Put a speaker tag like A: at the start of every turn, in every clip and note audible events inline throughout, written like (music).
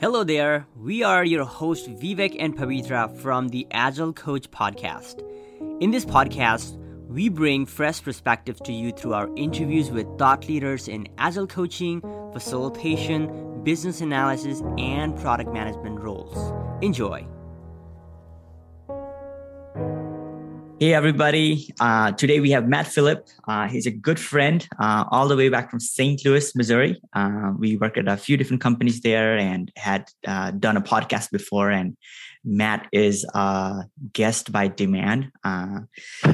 A: Hello there. We are your host Vivek and Pavitra from the Agile Coach podcast. In this podcast, we bring fresh perspectives to you through our interviews with thought leaders in agile coaching, facilitation, business analysis, and product management roles. Enjoy. Hey, everybody. Uh, today we have Matt Philip. Uh, he's a good friend uh, all the way back from St. Louis, Missouri. Uh, we worked at a few different companies there and had uh, done a podcast before. And Matt is a guest by demand. Uh,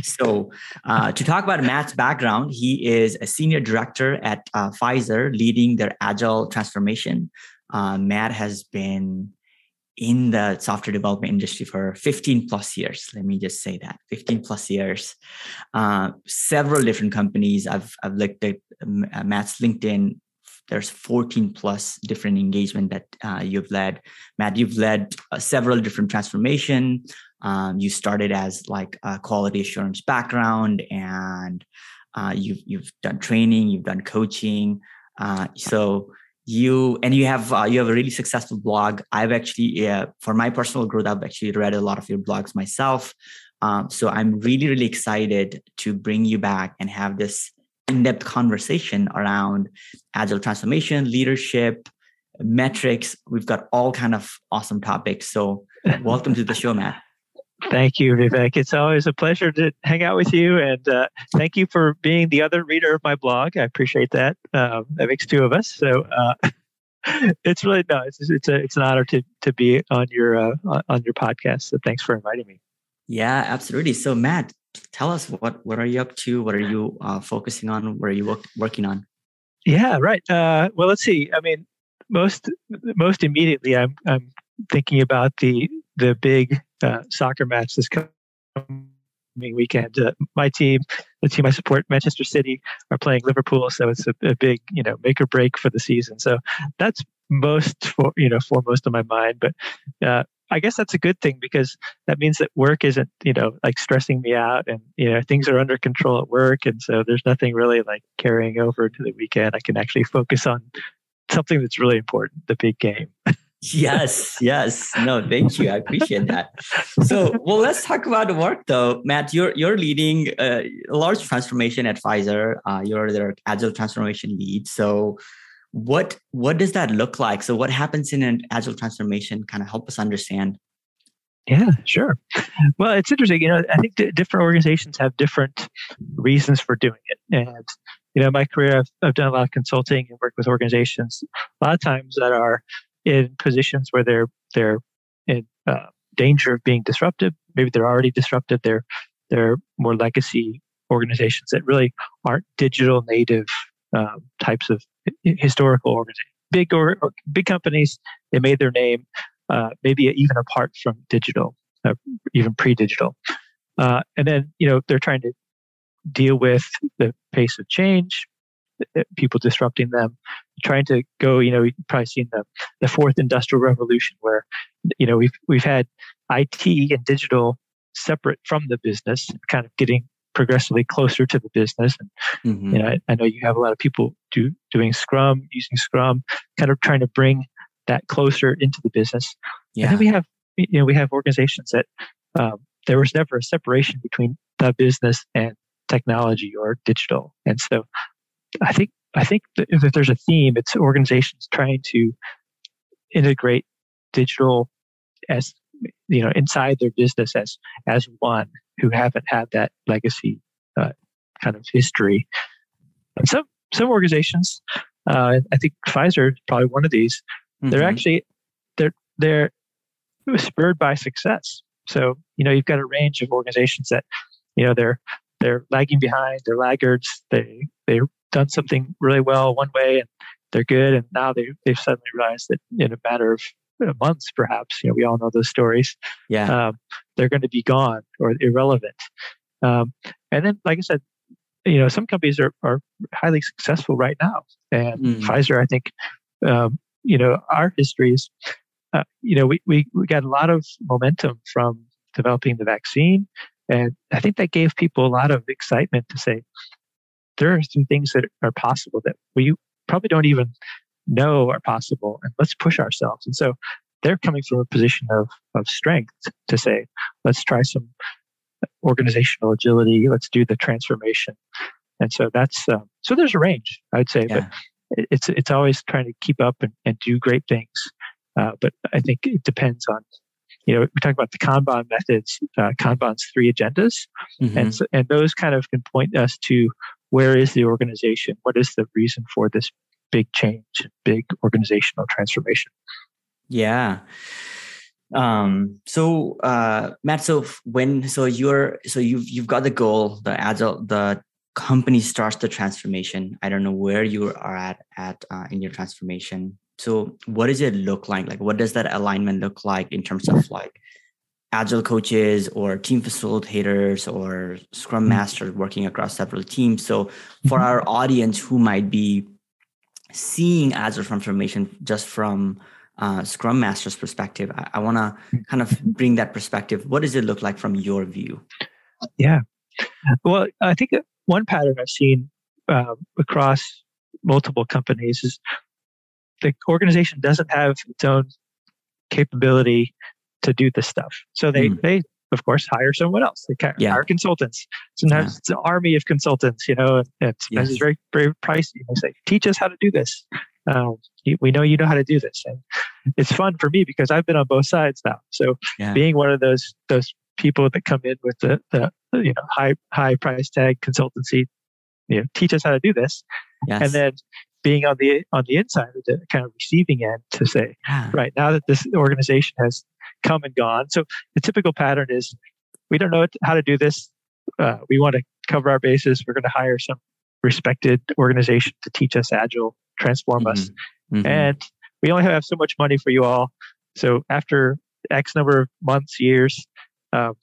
A: so, to talk about Matt's background, he is a senior director at Pfizer leading their agile transformation. Matt has been in the software development industry for 15 plus years. Let me just say that 15 plus years. Uh, several different companies. I've, I've looked at um, uh, Matt's LinkedIn. There's 14 plus different engagement that uh, you've led. Matt, you've led uh, several different transformation. Um, you started as like a quality assurance background and uh, you've, you've done training, you've done coaching. Uh, so you and you have uh, you have a really successful blog. I've actually uh, for my personal growth i've actually read a lot of your blogs myself. Um, so i'm really really excited to bring you back and have this in-depth conversation around agile transformation leadership metrics. We've got all kind of awesome topics. So welcome to the show matt
B: Thank you, Vivek. It's always a pleasure to hang out with you, and uh, thank you for being the other reader of my blog. I appreciate that. Um, that makes two of us. So uh, (laughs) it's really no, it's it's, a, it's an honor to to be on your uh, on your podcast. So thanks for inviting me.
A: Yeah, absolutely. So Matt, tell us what what are you up to? What are you uh, focusing on? What are you work, working on?
B: Yeah, right. Uh, well, let's see. I mean, most most immediately, I'm I'm thinking about the the big uh, soccer match this coming weekend. Uh, my team, the team I support, Manchester City, are playing Liverpool, so it's a, a, big, you know, make or break for the season. So that's most for you know foremost on my mind. But uh, I guess that's a good thing because that means that work isn't you know like stressing me out, and you know things are under control at work, and so there's nothing really like carrying over to the weekend. I can actually focus on something that's really important, the big game. (laughs)
A: yes, yes. No, thank you. I appreciate that. So, well, let's talk about the work, though. Matt, you're you're leading a large transformation at Pfizer. Uh, you're their agile transformation lead. So, what what does that look like? So, what happens in an agile transformation? Kind of help us understand.
B: Yeah, sure. Well, it's interesting. You know, I think different organizations have different reasons for doing it, and you know, my career, I've, I've done a lot of consulting and work with organizations a lot of times that are in positions where they're they're in uh, danger of being disrupted. Maybe they're already disrupted. They're they're more legacy organizations that really aren't digital native um, types of historical organizations. Big or, or, big companies, they made their name, uh, maybe even apart from digital, uh, even pre-digital, uh, and then you know they're trying to deal with the pace of change, people disrupting them, trying to go. You know, you've probably seen the the fourth industrial revolution, where you know we've we've had IT and digital separate from the business, kind of getting progressively closer to the business. And mm-hmm. you know, I, I, know you have a lot of people do doing Scrum, using Scrum, kind of trying to bring that closer into the business. Yeah. And then we have you know we have organizations that um, there was never a separation between the business and technology or digital, and so I think I think if there's a theme, it's organizations trying to integrate digital as you know inside their business as as one who haven't had that legacy uh, kind of history. And some some organizations, uh, I think Pfizer is probably one of these. Mm-hmm. They're actually they're they're spurred by success. So you know you've got a range of organizations that you know they're they're lagging behind, they're laggards, they they done something really well one way and they're good, and now they they've suddenly realized that in a matter of uh, months, perhaps you know we all know those stories.
A: Yeah,
B: um, they're going to be gone or irrelevant. Um, and then, like I said, you know some companies are are highly successful right now, and mm. Pfizer, I think, um, you know, our history is, uh, you know, we, we we got a lot of momentum from developing the vaccine, and I think that gave people a lot of excitement to say, there are some things that are possible that we probably don't even know are possible and let's push ourselves. And so they're coming from a position of, of strength to say, let's try some organizational agility. Let's do the transformation. And so that's, um, so there's a range, I'd say, yeah. but it's, it's always trying to keep up and, and do great things. Uh, but I think it depends on you know, we talk about the Kanban methods, uh, Kanban's three agendas, mm-hmm. and so, and those kind of can point us to where is the organization, what is the reason for this big change, big organizational transformation.
A: Yeah. Um, so uh, Matt, so when so you're so you've you've got the goal, the agile, the company starts the transformation. I don't know where you are at at uh, in your transformation so what does it look like like what does that alignment look like in terms of like agile coaches or team facilitators or scrum mm-hmm. masters working across several teams. So for mm-hmm. our audience who might be seeing agile transformation just from uh, scrum master's perspective i, I want to kind of bring that perspective. What does it look like from your view?
B: Yeah. Well i think one pattern i've seen uh, across multiple companies is the organization doesn't have its own capability to do this stuff. So they mm. they of course hire someone else. They hire yeah. consultants. Sometimes yeah. it's an army of consultants. You know, it's, yes. it's very very pricey. They say, "Teach us how to do this." Um, we know you know how to do this, and it's fun for me because I've been on both sides now. So yeah. being one of those those people that come in with the, the you know high high price tag consultancy, you know, teach us how to do this, yes. and then being on the on the inside of the kind of receiving end to say, right now that this organization has come and gone. So the typical pattern is we don't know how to do this. Uh, we want to cover our bases. We're going to hire some respected organization to teach us agile, transform mm-hmm. us, mm-hmm. and we only have so much money for you all. So after X number of months, years, um,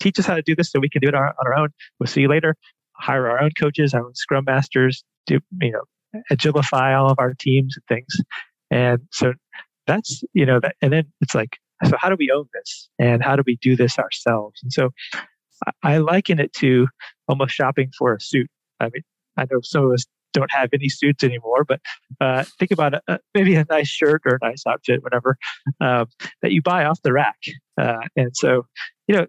B: teach us how to do this so we can do it on our own. We'll see you later. Hire our own coaches, our own scrum masters, do you know agilify all of our teams and things. And so that's you know that and then it's like so how do we own this? And how do we do this ourselves? And so i liken it to almost shopping for a suit. I mean i know some of us don't have any suits anymore but uh, think about a, maybe a nice shirt or a nice outfit whatever um, that you buy off the rack. Uh, and so you know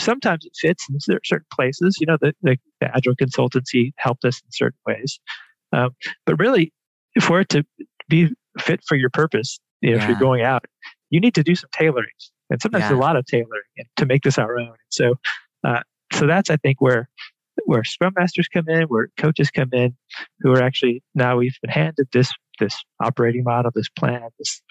B: sometimes it fits in certain places. You know, the, the, the agile consultancy helped us in certain ways. Um, but really, for it to be fit for your purpose, you know, yeah. if you're going out, you need to do some tailoring, and sometimes yeah. a lot of tailoring to make this our own. And So, uh, so that's I think where where scrum masters come in, where coaches come in, who are actually now we've been handed this this operating model, this plan, this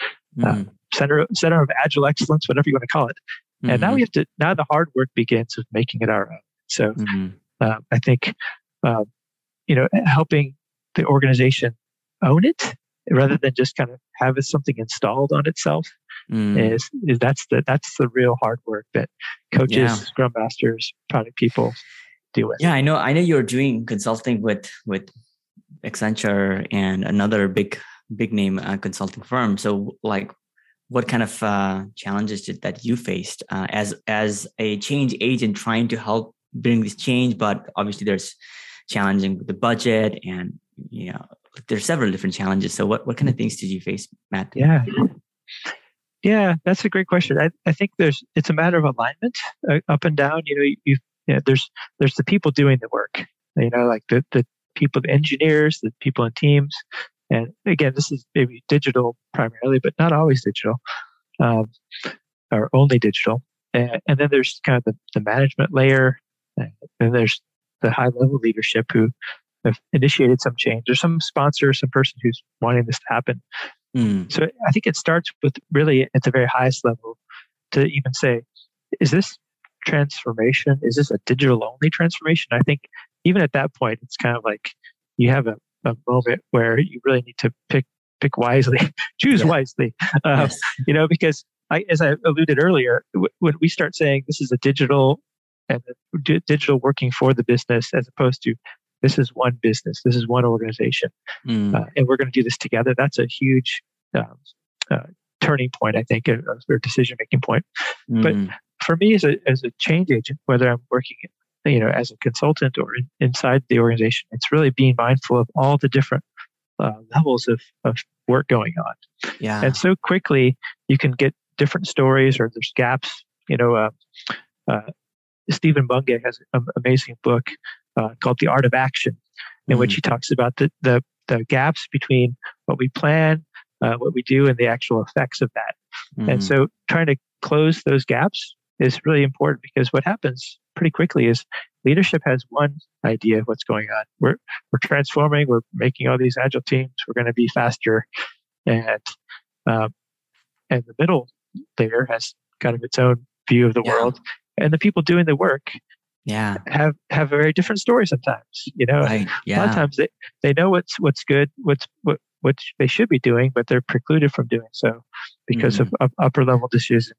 B: uh, mm. center center of agile excellence, whatever you want to call it, Mm-hmm. And now we have to, now the hard work begins of making it our own. So mm-hmm. uh, I think, uh, you know, helping the organization own it rather than just kind of have something installed on itself mm. is, is that's the, that's the real hard work that coaches, yeah. scrum masters, product people do with.
A: Yeah, I know. I know you're doing consulting with, with Accenture and another big, big name uh, consulting firm. So like, what kind of uh, challenges did that you faced uh, as as a change agent trying to help bring this change but obviously there's challenging with the budget and you know there's several different challenges. So what, what kind of things did you face matt?
B: Yeah. Yeah that's a great question. I, I think there's it's a matter of alignment uh, up and down. You know you, you there's there's the people doing the work you know like the the people the engineers the people in teams and again, this is maybe digital primarily, but not always digital, um, or only digital. And, and, then there's kind of the, the management layer, and then there's the high level leadership who have initiated some change. There's some sponsor, some person who's wanting this to happen. Mm. So I think it starts with really at the very highest level to even say, is this transformation? Is this a digital only transformation? I think even at that point, it's kind of like you have a a moment where you really need to pick pick wisely, (laughs) choose yeah. wisely. Um, yes. You know, because I, as I alluded earlier, w- when we start saying this is a digital and d- digital working for the business, as opposed to this is one business, this is one organization, mm. uh, and we're going to do this together. That's a huge um, uh, turning point, I think, or, or decision making point. Mm. But for me, as a as a change agent, whether I'm working you know, as a consultant or in, inside the organization, it's really being mindful of all the different uh, levels of, of work going on.
A: Yeah.
B: And so quickly you can get different stories or there's gaps. You know, uh, uh, Stephen Bungay has an amazing book uh, called The Art of Action, in mm which he talks about the, the, the gaps between what we plan, uh, what we do, and the actual effects of that. mm And so trying to close those gaps is really important because what happens pretty quickly is leadership has one idea of what's going on. We're we're transforming. We're making all these agile teams. We're going to be faster, and um, and the middle layer has kind of its own view of the yeah. world, and the people doing the work
A: yeah
B: have have a very different story sometimes you know
A: right. yeah.
B: a lot of times they, they know what's what's good what's what what they should be doing but they're precluded from doing so because mm-hmm. of, of, upper level decisions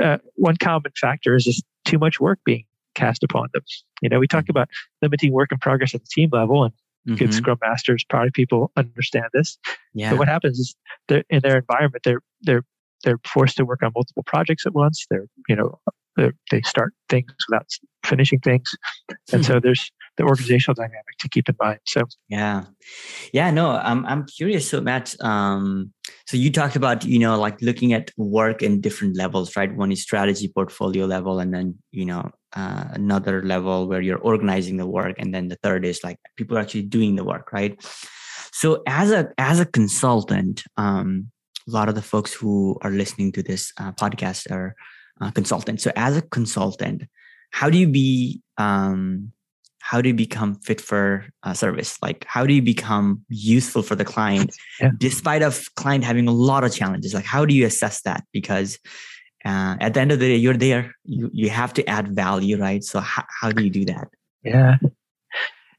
B: uh, one common factor is just too much work being cast upon them you know we talk mm-hmm. about limiting work in progress at the team level and mm-hmm. good scrum masters product people understand this
A: yeah.
B: but what happens is they're in their environment they're they're they're forced to work on multiple projects at once they're you know they start things without finishing things and so hmm. there's the organizational dynamic to keep in mind so.
A: Yeah. Yeah no i'm, I'm curious so matt um, so you talked about you know like looking at work in different levels right? One is strategy portfolio level and then you know uh, another level where you're organizing the work and then the third is like people are actually doing the work right? So as a as a consultant um, a lot of the folks who are listening to this uh, podcast are uh, consultant. So as a consultant, how do you be um, how do you become fit for uh, service? Like how do you become useful for the client, yeah. despite of client having a lot of challenges? Like how do you assess that? Because uh, at the end of the day, you're there. You you have to add value, right? So how, how do you do that?
B: Yeah,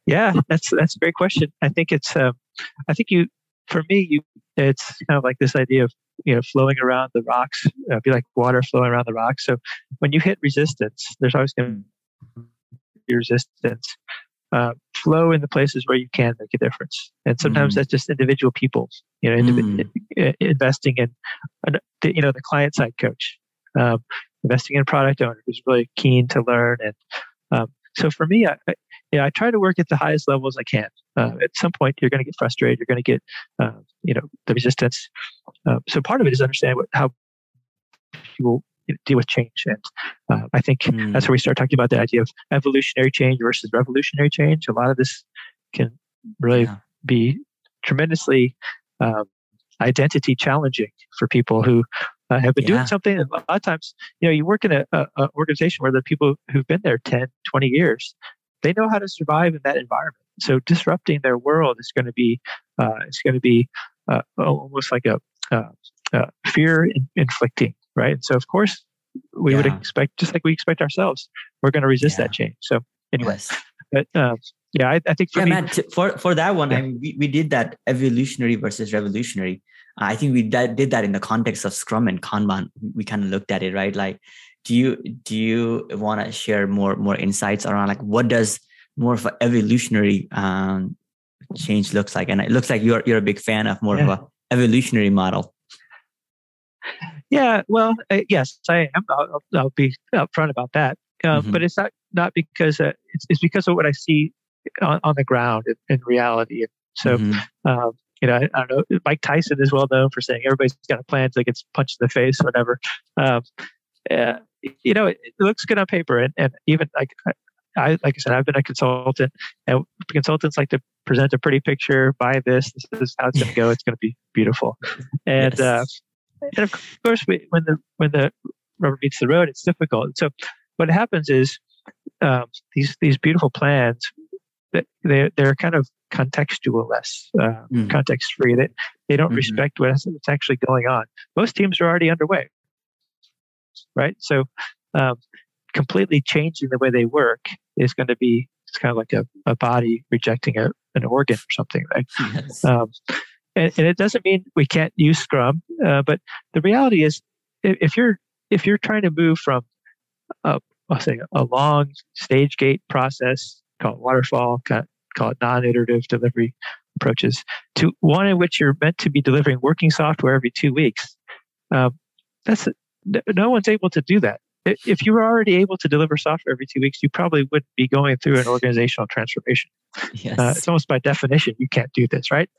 B: yeah, that's that's a great question. I think it's uh, I think you for me you it's kind of like this idea of you know flowing around the rocks uh, be like water flowing around the rocks so when you hit resistance there's always going to be resistance uh, flow in the places where you can make a difference and sometimes mm. that's just individual people you know indiv- mm. investing in you know the client side coach um, investing in a product owner who's really keen to learn and um, so for me I, yeah, I try to work at the highest levels I can. Uh, at some point, you're going to get frustrated. You're going to get, uh, you know, the resistance. Uh, so part of it is understand what, how people deal with change, and uh, I think mm. that's where we start talking about the idea of evolutionary change versus revolutionary change. A lot of this can really yeah. be tremendously um, identity challenging for people who uh, have been yeah. doing something. And a lot of times, you know, you work in an organization where the people who've been there 10, 20 years, they know how to survive in that environment. So disrupting their world is going to be uh, it's going to be uh, almost like a uh, uh fear inflicting, right? So of course we yeah. would expect just like we expect ourselves, we're going to resist yeah. that change. So anyway, yes. but um, yeah, I, I, think for
A: yeah,
B: me,
A: Matt, for for that one. I mean, we, we did that evolutionary versus revolutionary. I think we did that in the context of Scrum and Kanban. We kind of looked at it, right? Like do you do you want to share more more insights around like what does more of an evolutionary um, change looks like and it looks like you're you're a big fan of more of a evolutionary model
B: yeah well uh, yes i am I'll, I'll, be upfront about that uh, mm-hmm. but it's not not because uh, it's, it's because of what i see on, on the ground in, in reality so mm-hmm. um, you know, I, I, don't know. Mike Tyson is well known for saying everybody's got a plan until gets punched in the face or whatever. Um, uh, you know, it, it, looks good on paper. And, and even like I, like I said, I've been a consultant and consultants like to present a pretty picture, buy this, this is how it's going to go. It's going to be beautiful. And, yes. And of course, we, when the, when the rubber meets the road, it's difficult. so what happens is, um, these, these beautiful plans, they, they're kind of contextualless, uh, mm. context free. They, they don't mm-hmm. respect what's actually going on. Most teams are already underway right? So, um, completely changing the way they work is going to be it's kind of like a, a body rejecting a, an organ or something, right? (laughs) Yes. Um, and, and, it doesn't mean we can't use Scrum, uh, but the reality is, if you're if you're trying to move from a, I'll say a long stage gate process called waterfall, call it non-iterative delivery approaches, to one in which you're meant to be delivering working software every two weeks, um, that's no one's able to do that. If you were already able to deliver software every two weeks, you probably wouldn't be going through an organizational transformation. Yes. Uh, it's almost by definition, you can't do this, right?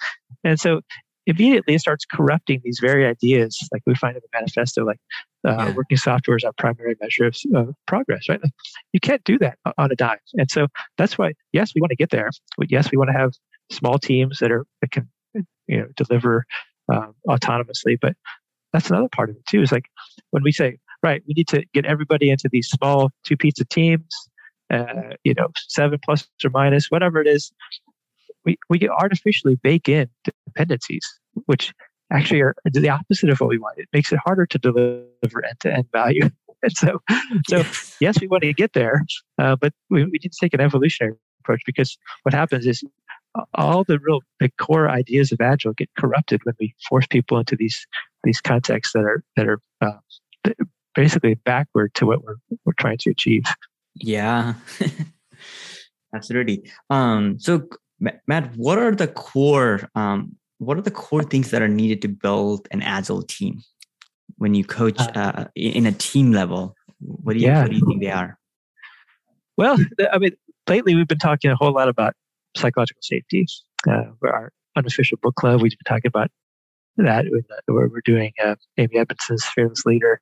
B: And so immediately it starts corrupting these very ideas, like we find in the manifesto, like uh, yeah. working software is our primary measure of, of progress, right? Like, you can't do that on a dime. And so that's why, yes, we want to get there. But yes, we want to have small teams that are that can you know deliver um, autonomously. But that's another part of it too. Is like when we say, right, we need to get everybody into these small two pizza teams. Uh, you know, seven plus or minus, whatever it is, we, we artificially bake in dependencies, which actually are the opposite of what we want. It makes it harder to deliver end to end value. (laughs) And so, so yes, we want to get there, uh, but we, we need to take an evolutionary approach because what happens is all the real the core ideas of agile get corrupted when we force people into these these contexts that are that are uh, basically backward to what we're we're trying to achieve.
A: Yeah, (laughs) absolutely. Um, so Matt, what are the core um, what are the core things that are needed to build an agile team when you coach uh, uh, in a team level? What do you yeah. what do you think they are?
B: Well, I mean, lately we've been talking a whole lot about psychological safety. Uh, our unofficial book club, we've been talking about that where we're doing uh, Amy Edmondson's Fearless Leader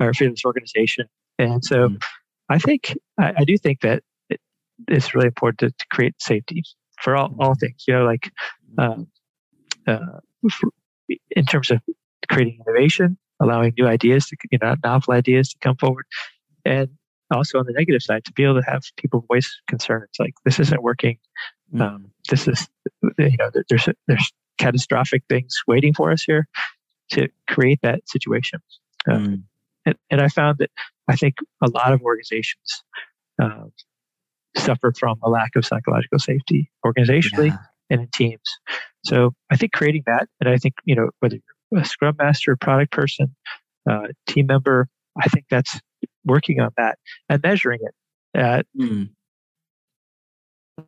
B: or Fearless Organization. And so mm. I think, I, I, do think that it, it's really important to, to, create safety for all, all things, you know, like um, uh, in terms of creating innovation, allowing new ideas to, you know, novel ideas to come forward. And also on the negative side, to be able to have people voice concerns like this isn't working. Mm. Um, this is, you know, there's, there's catastrophic things waiting for us here to create that situation. Um, mm. and, and, I found that I think a lot of organizations uh, suffer from a lack of psychological safety organizationally yeah. and in teams. So I think creating that, and I think, you know, whether you're a scrum master, product person, uh, team member, I think that's working on that and measuring it. Uh, mm.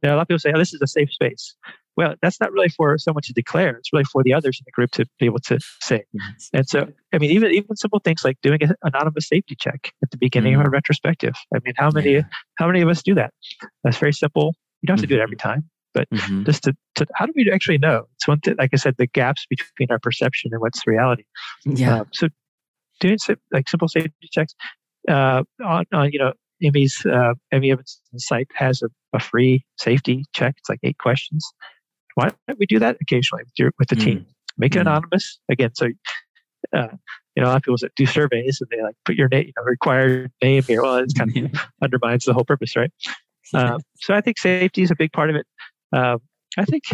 B: you a lot of people say, oh, this is a safe space. Well, that's not really for someone to declare. It's really for the others in the group to be able to say. Mm-hmm. And so, I mean, even even simple things like doing an anonymous safety check the beginning mm-hmm. of a retrospective. I mean, how many yeah. how many of us do that? That's very simple. You don't have mm-hmm. to do it every time, but mm-hmm. just to, to how do we actually know? It's one thing, like I said, the gaps between our perception and what's reality.
A: Yeah. Uh,
B: so doing like simple safety checks uh, on, on you know Amy's uh, Amy Evans' site has a, a free safety check. It's like eight questions why don't we do that occasionally with, your, with the mm. team? Make it mm. anonymous. Again, so uh, you know, a lot of people that do surveys and they like put your name, you know, required name here. Well, it kind of (laughs) undermines the whole purpose, right? Uh, so I think safety is a big part of it. Uh, I think,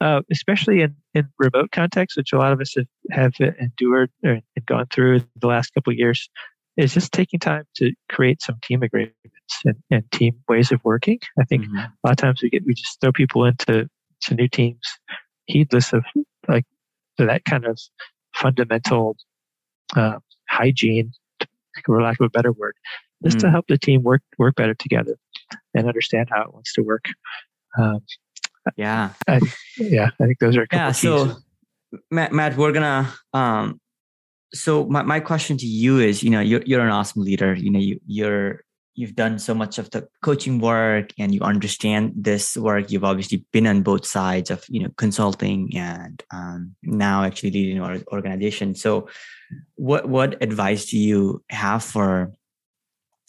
B: uh, especially in, in remote contexts, which a lot of us have, have endured and gone through the last couple of years, is just taking time to create some team agreements and, and team ways of working. I think mm-hmm. a lot of times we get we just throw people into to new teams, heedless of like that kind of fundamental uh, hygiene, for lack of a better word, just mm. to help the team work work better together and understand how it wants to work. Um,
A: yeah,
B: I, yeah, I think those are
A: yeah. So, Matt, Matt, we're gonna. Um, so my, my question to you is, you know, you're you're an awesome leader. You know, you you're you've done so much of the coaching work and you understand this work. You've obviously been on both sides of you know consulting and um, now actually leading an organization. So what what advice do you have for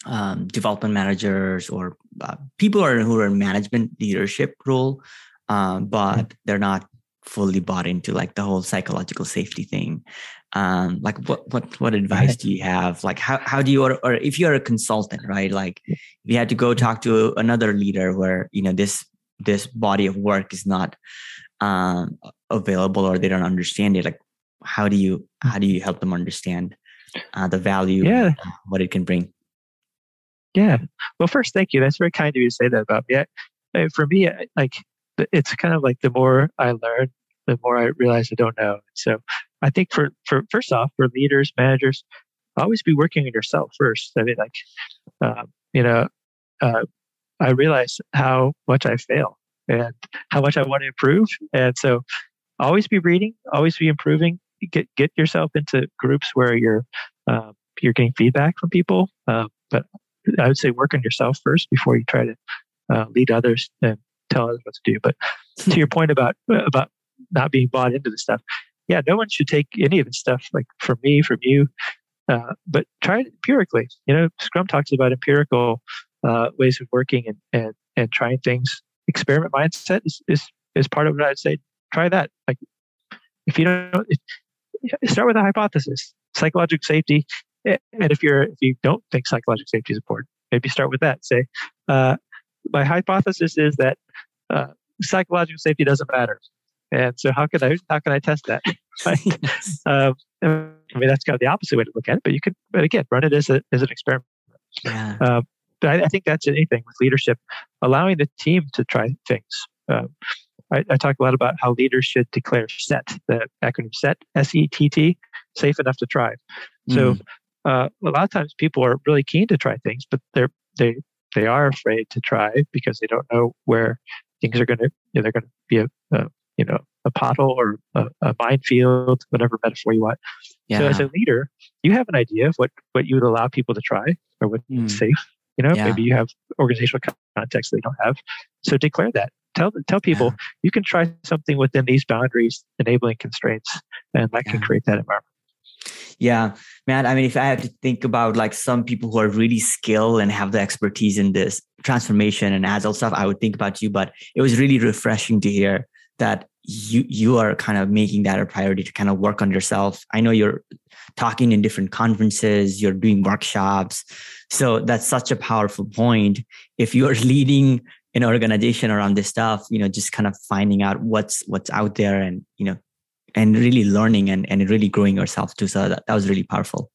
A: um, development managers or uh, people who are, who are in management leadership role uh, but they're not fully bought into like the whole psychological safety thing um like what what what advice do you have? Like how, how do you or, or if you're a consultant right? Like if you had to go talk to another leader where you know this this body of work is not um available or they don't understand it like how do you how do you help them understand uh, the value
B: yeah.
A: what it can bring?
B: Yeah. Well first thank you. That's very kind of you to say that about me. I, for me like it's kind of like the more I learn, the more I realize I don't know. So I think for, for first off, for leaders, managers, always be working on yourself first. I mean, like, uh, you know, uh, I realize how much I fail and how much I want to improve. And so always be reading, always be improving. Get get yourself into groups where you're uh, you're getting feedback from people. Uh, but I would say work on yourself first before you try to uh, lead others and tell others what to do. But to your point about about not being bought into the stuff, yeah, no one should take any of the stuff like from me, from you, uh, but try it empirically. You know, Scrum talks about empirical uh, ways of working and, and and trying things. Experiment mindset is, is is part of what I'd say. Try that. Like if you don't if, start with a hypothesis, psychological safety. And if you're if you don't think psychological safety is important, maybe start with that. Say, uh, my hypothesis is that uh, psychological safety doesn't matter. And so how can I how can I test that? (laughs) um, I mean that's kind of the opposite way to look at it, but you can but again run it as a as an experiment. Yeah. Um, but I, I, think that's anything with leadership, allowing the team to try things. Um, I, I, talk a lot about how leaders should declare SET, the acronym SET, S E T T, safe enough to try. So mm. uh, a lot of times people are really keen to try things, but they're they they are afraid to try because they don't know where things are going to you know, they're going to be a, a, you know a pothole or a, a minefield, whatever metaphor you want. Yeah. So as a leader, you have an idea of what what you would allow people to try or what's mm. safe. You know, yeah. maybe you have organizational context they don't have. So declare that. Tell tell people yeah. you can try something within these boundaries, enabling constraints, and that can create that environment.
A: Yeah, man. I mean, if I have to think about like some people who are really skilled and have the expertise in this transformation and agile stuff, I would think about you. But it was really refreshing to hear that you you are kind of making that a priority to kind of work on yourself. I know you're talking in different conferences, you're doing workshops. So that's such a powerful point. If you are (laughs) leading an organization around this stuff, you know, just kind of finding out what's what's out there and you know and really learning and, and really growing yourself too. So that, that was really powerful.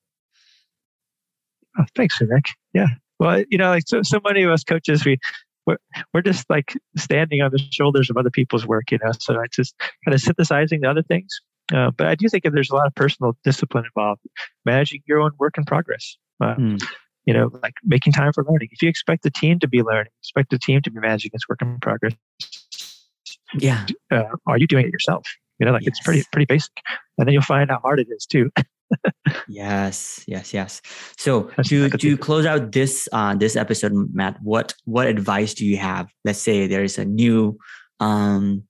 B: Oh, thanks, Nick. Yeah. Well, you know, like so, so many of us coaches, we, we're, we're just like standing on the shoulders of other people's work, you know, so it's just kind of synthesizing the other things. Uh, but I do think that there's a lot of personal discipline involved, managing your own work in progress. Uh, mm. You know, like making time for learning. If you expect the team to be learning, expect the team to be managing its work in progress.
A: Yeah.
B: Uh, are you doing it yourself? You know, like yes. it's pretty pretty basic, and then you'll find how hard it is too. (laughs)
A: yes, yes, yes. So to to close out this uh, this episode, Matt, what what advice do you have? Let's say there is a new um,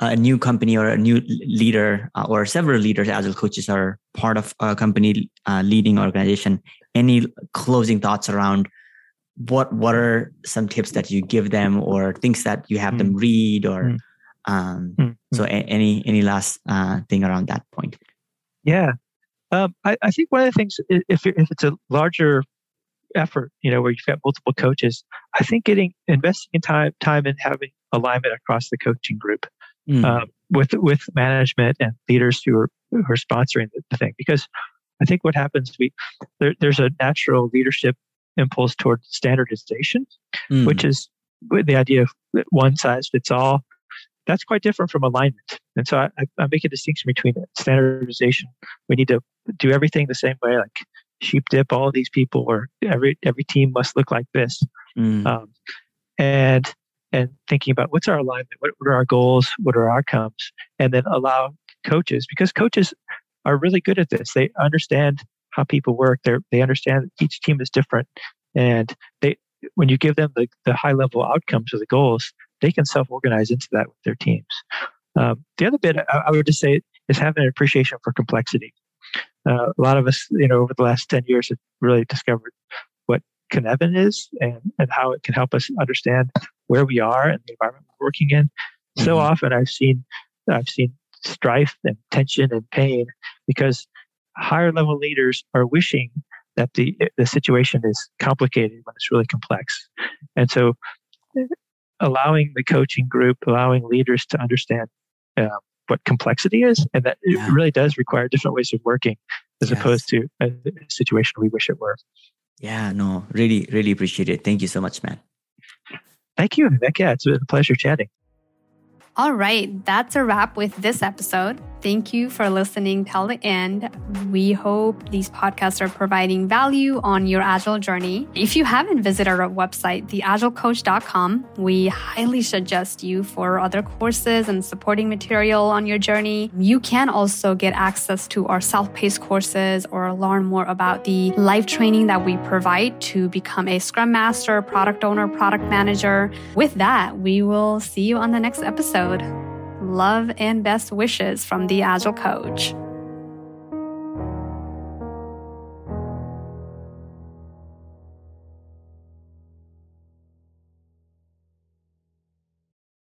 A: a new company or a new leader uh, or several leaders agile coaches are part of a company uh, leading organization any closing thoughts around what what are some tips that you give them or things that you have mm. them read or mm. Um, mm-hmm. So, a- any any last uh, thing around that point?
B: Yeah, um, I, I, think one of the things, if if it's a larger effort, you know, where you've got multiple coaches, I think getting investing in time time and having alignment across the coaching group mm. um, with with management and leaders who are who are sponsoring the, thing, because I think what happens we there, there's a natural leadership impulse toward standardization, mm. which is the idea of one size fits all that's quite different from alignment. And so I, I make a distinction between standardization. We need to do everything the same way, like sheep dip all these people, or every every team must look like this. Mm. Um, and and thinking about what's our alignment, what, what are our goals, what are our outcomes, and then allow coaches because coaches are really good at this. They understand how people work. They they understand each team is different, and they when you give them the, the high level outcomes or the goals, they can self organize into that with their teams. Um, the other bit I, I, would just say is having an appreciation for complexity. Uh, a lot of us, you know, over the last 10 years have really discovered what Cynefin is and, and how it can help us understand where we are and the environment we're working in. Mm-hmm. So often I've seen I've seen strife and tension and pain because higher level leaders are wishing that the the situation is complicated when it's really complex. And so allowing the coaching group, allowing leaders to understand uh, what complexity is, and that yeah. it really does require different ways of working as yes. opposed to a situation we wish it were.
A: Yeah, no, really, really appreciate it. Thank you so much, man.
B: Thank you, Vivek. Yeah, it's been a pleasure chatting.
C: All right, that's a wrap with this episode. Thank you for listening till the end. We hope these podcasts are providing value on your Agile journey. If you haven't visited our website, theagilecoach.com, we highly suggest you for other courses and supporting material on your journey. You can also get access to our self-paced courses or learn more about the live training that we provide to become a scrum master, product owner, product manager. With that, we will see you on the next episode. Love and best wishes from the Agile Coach.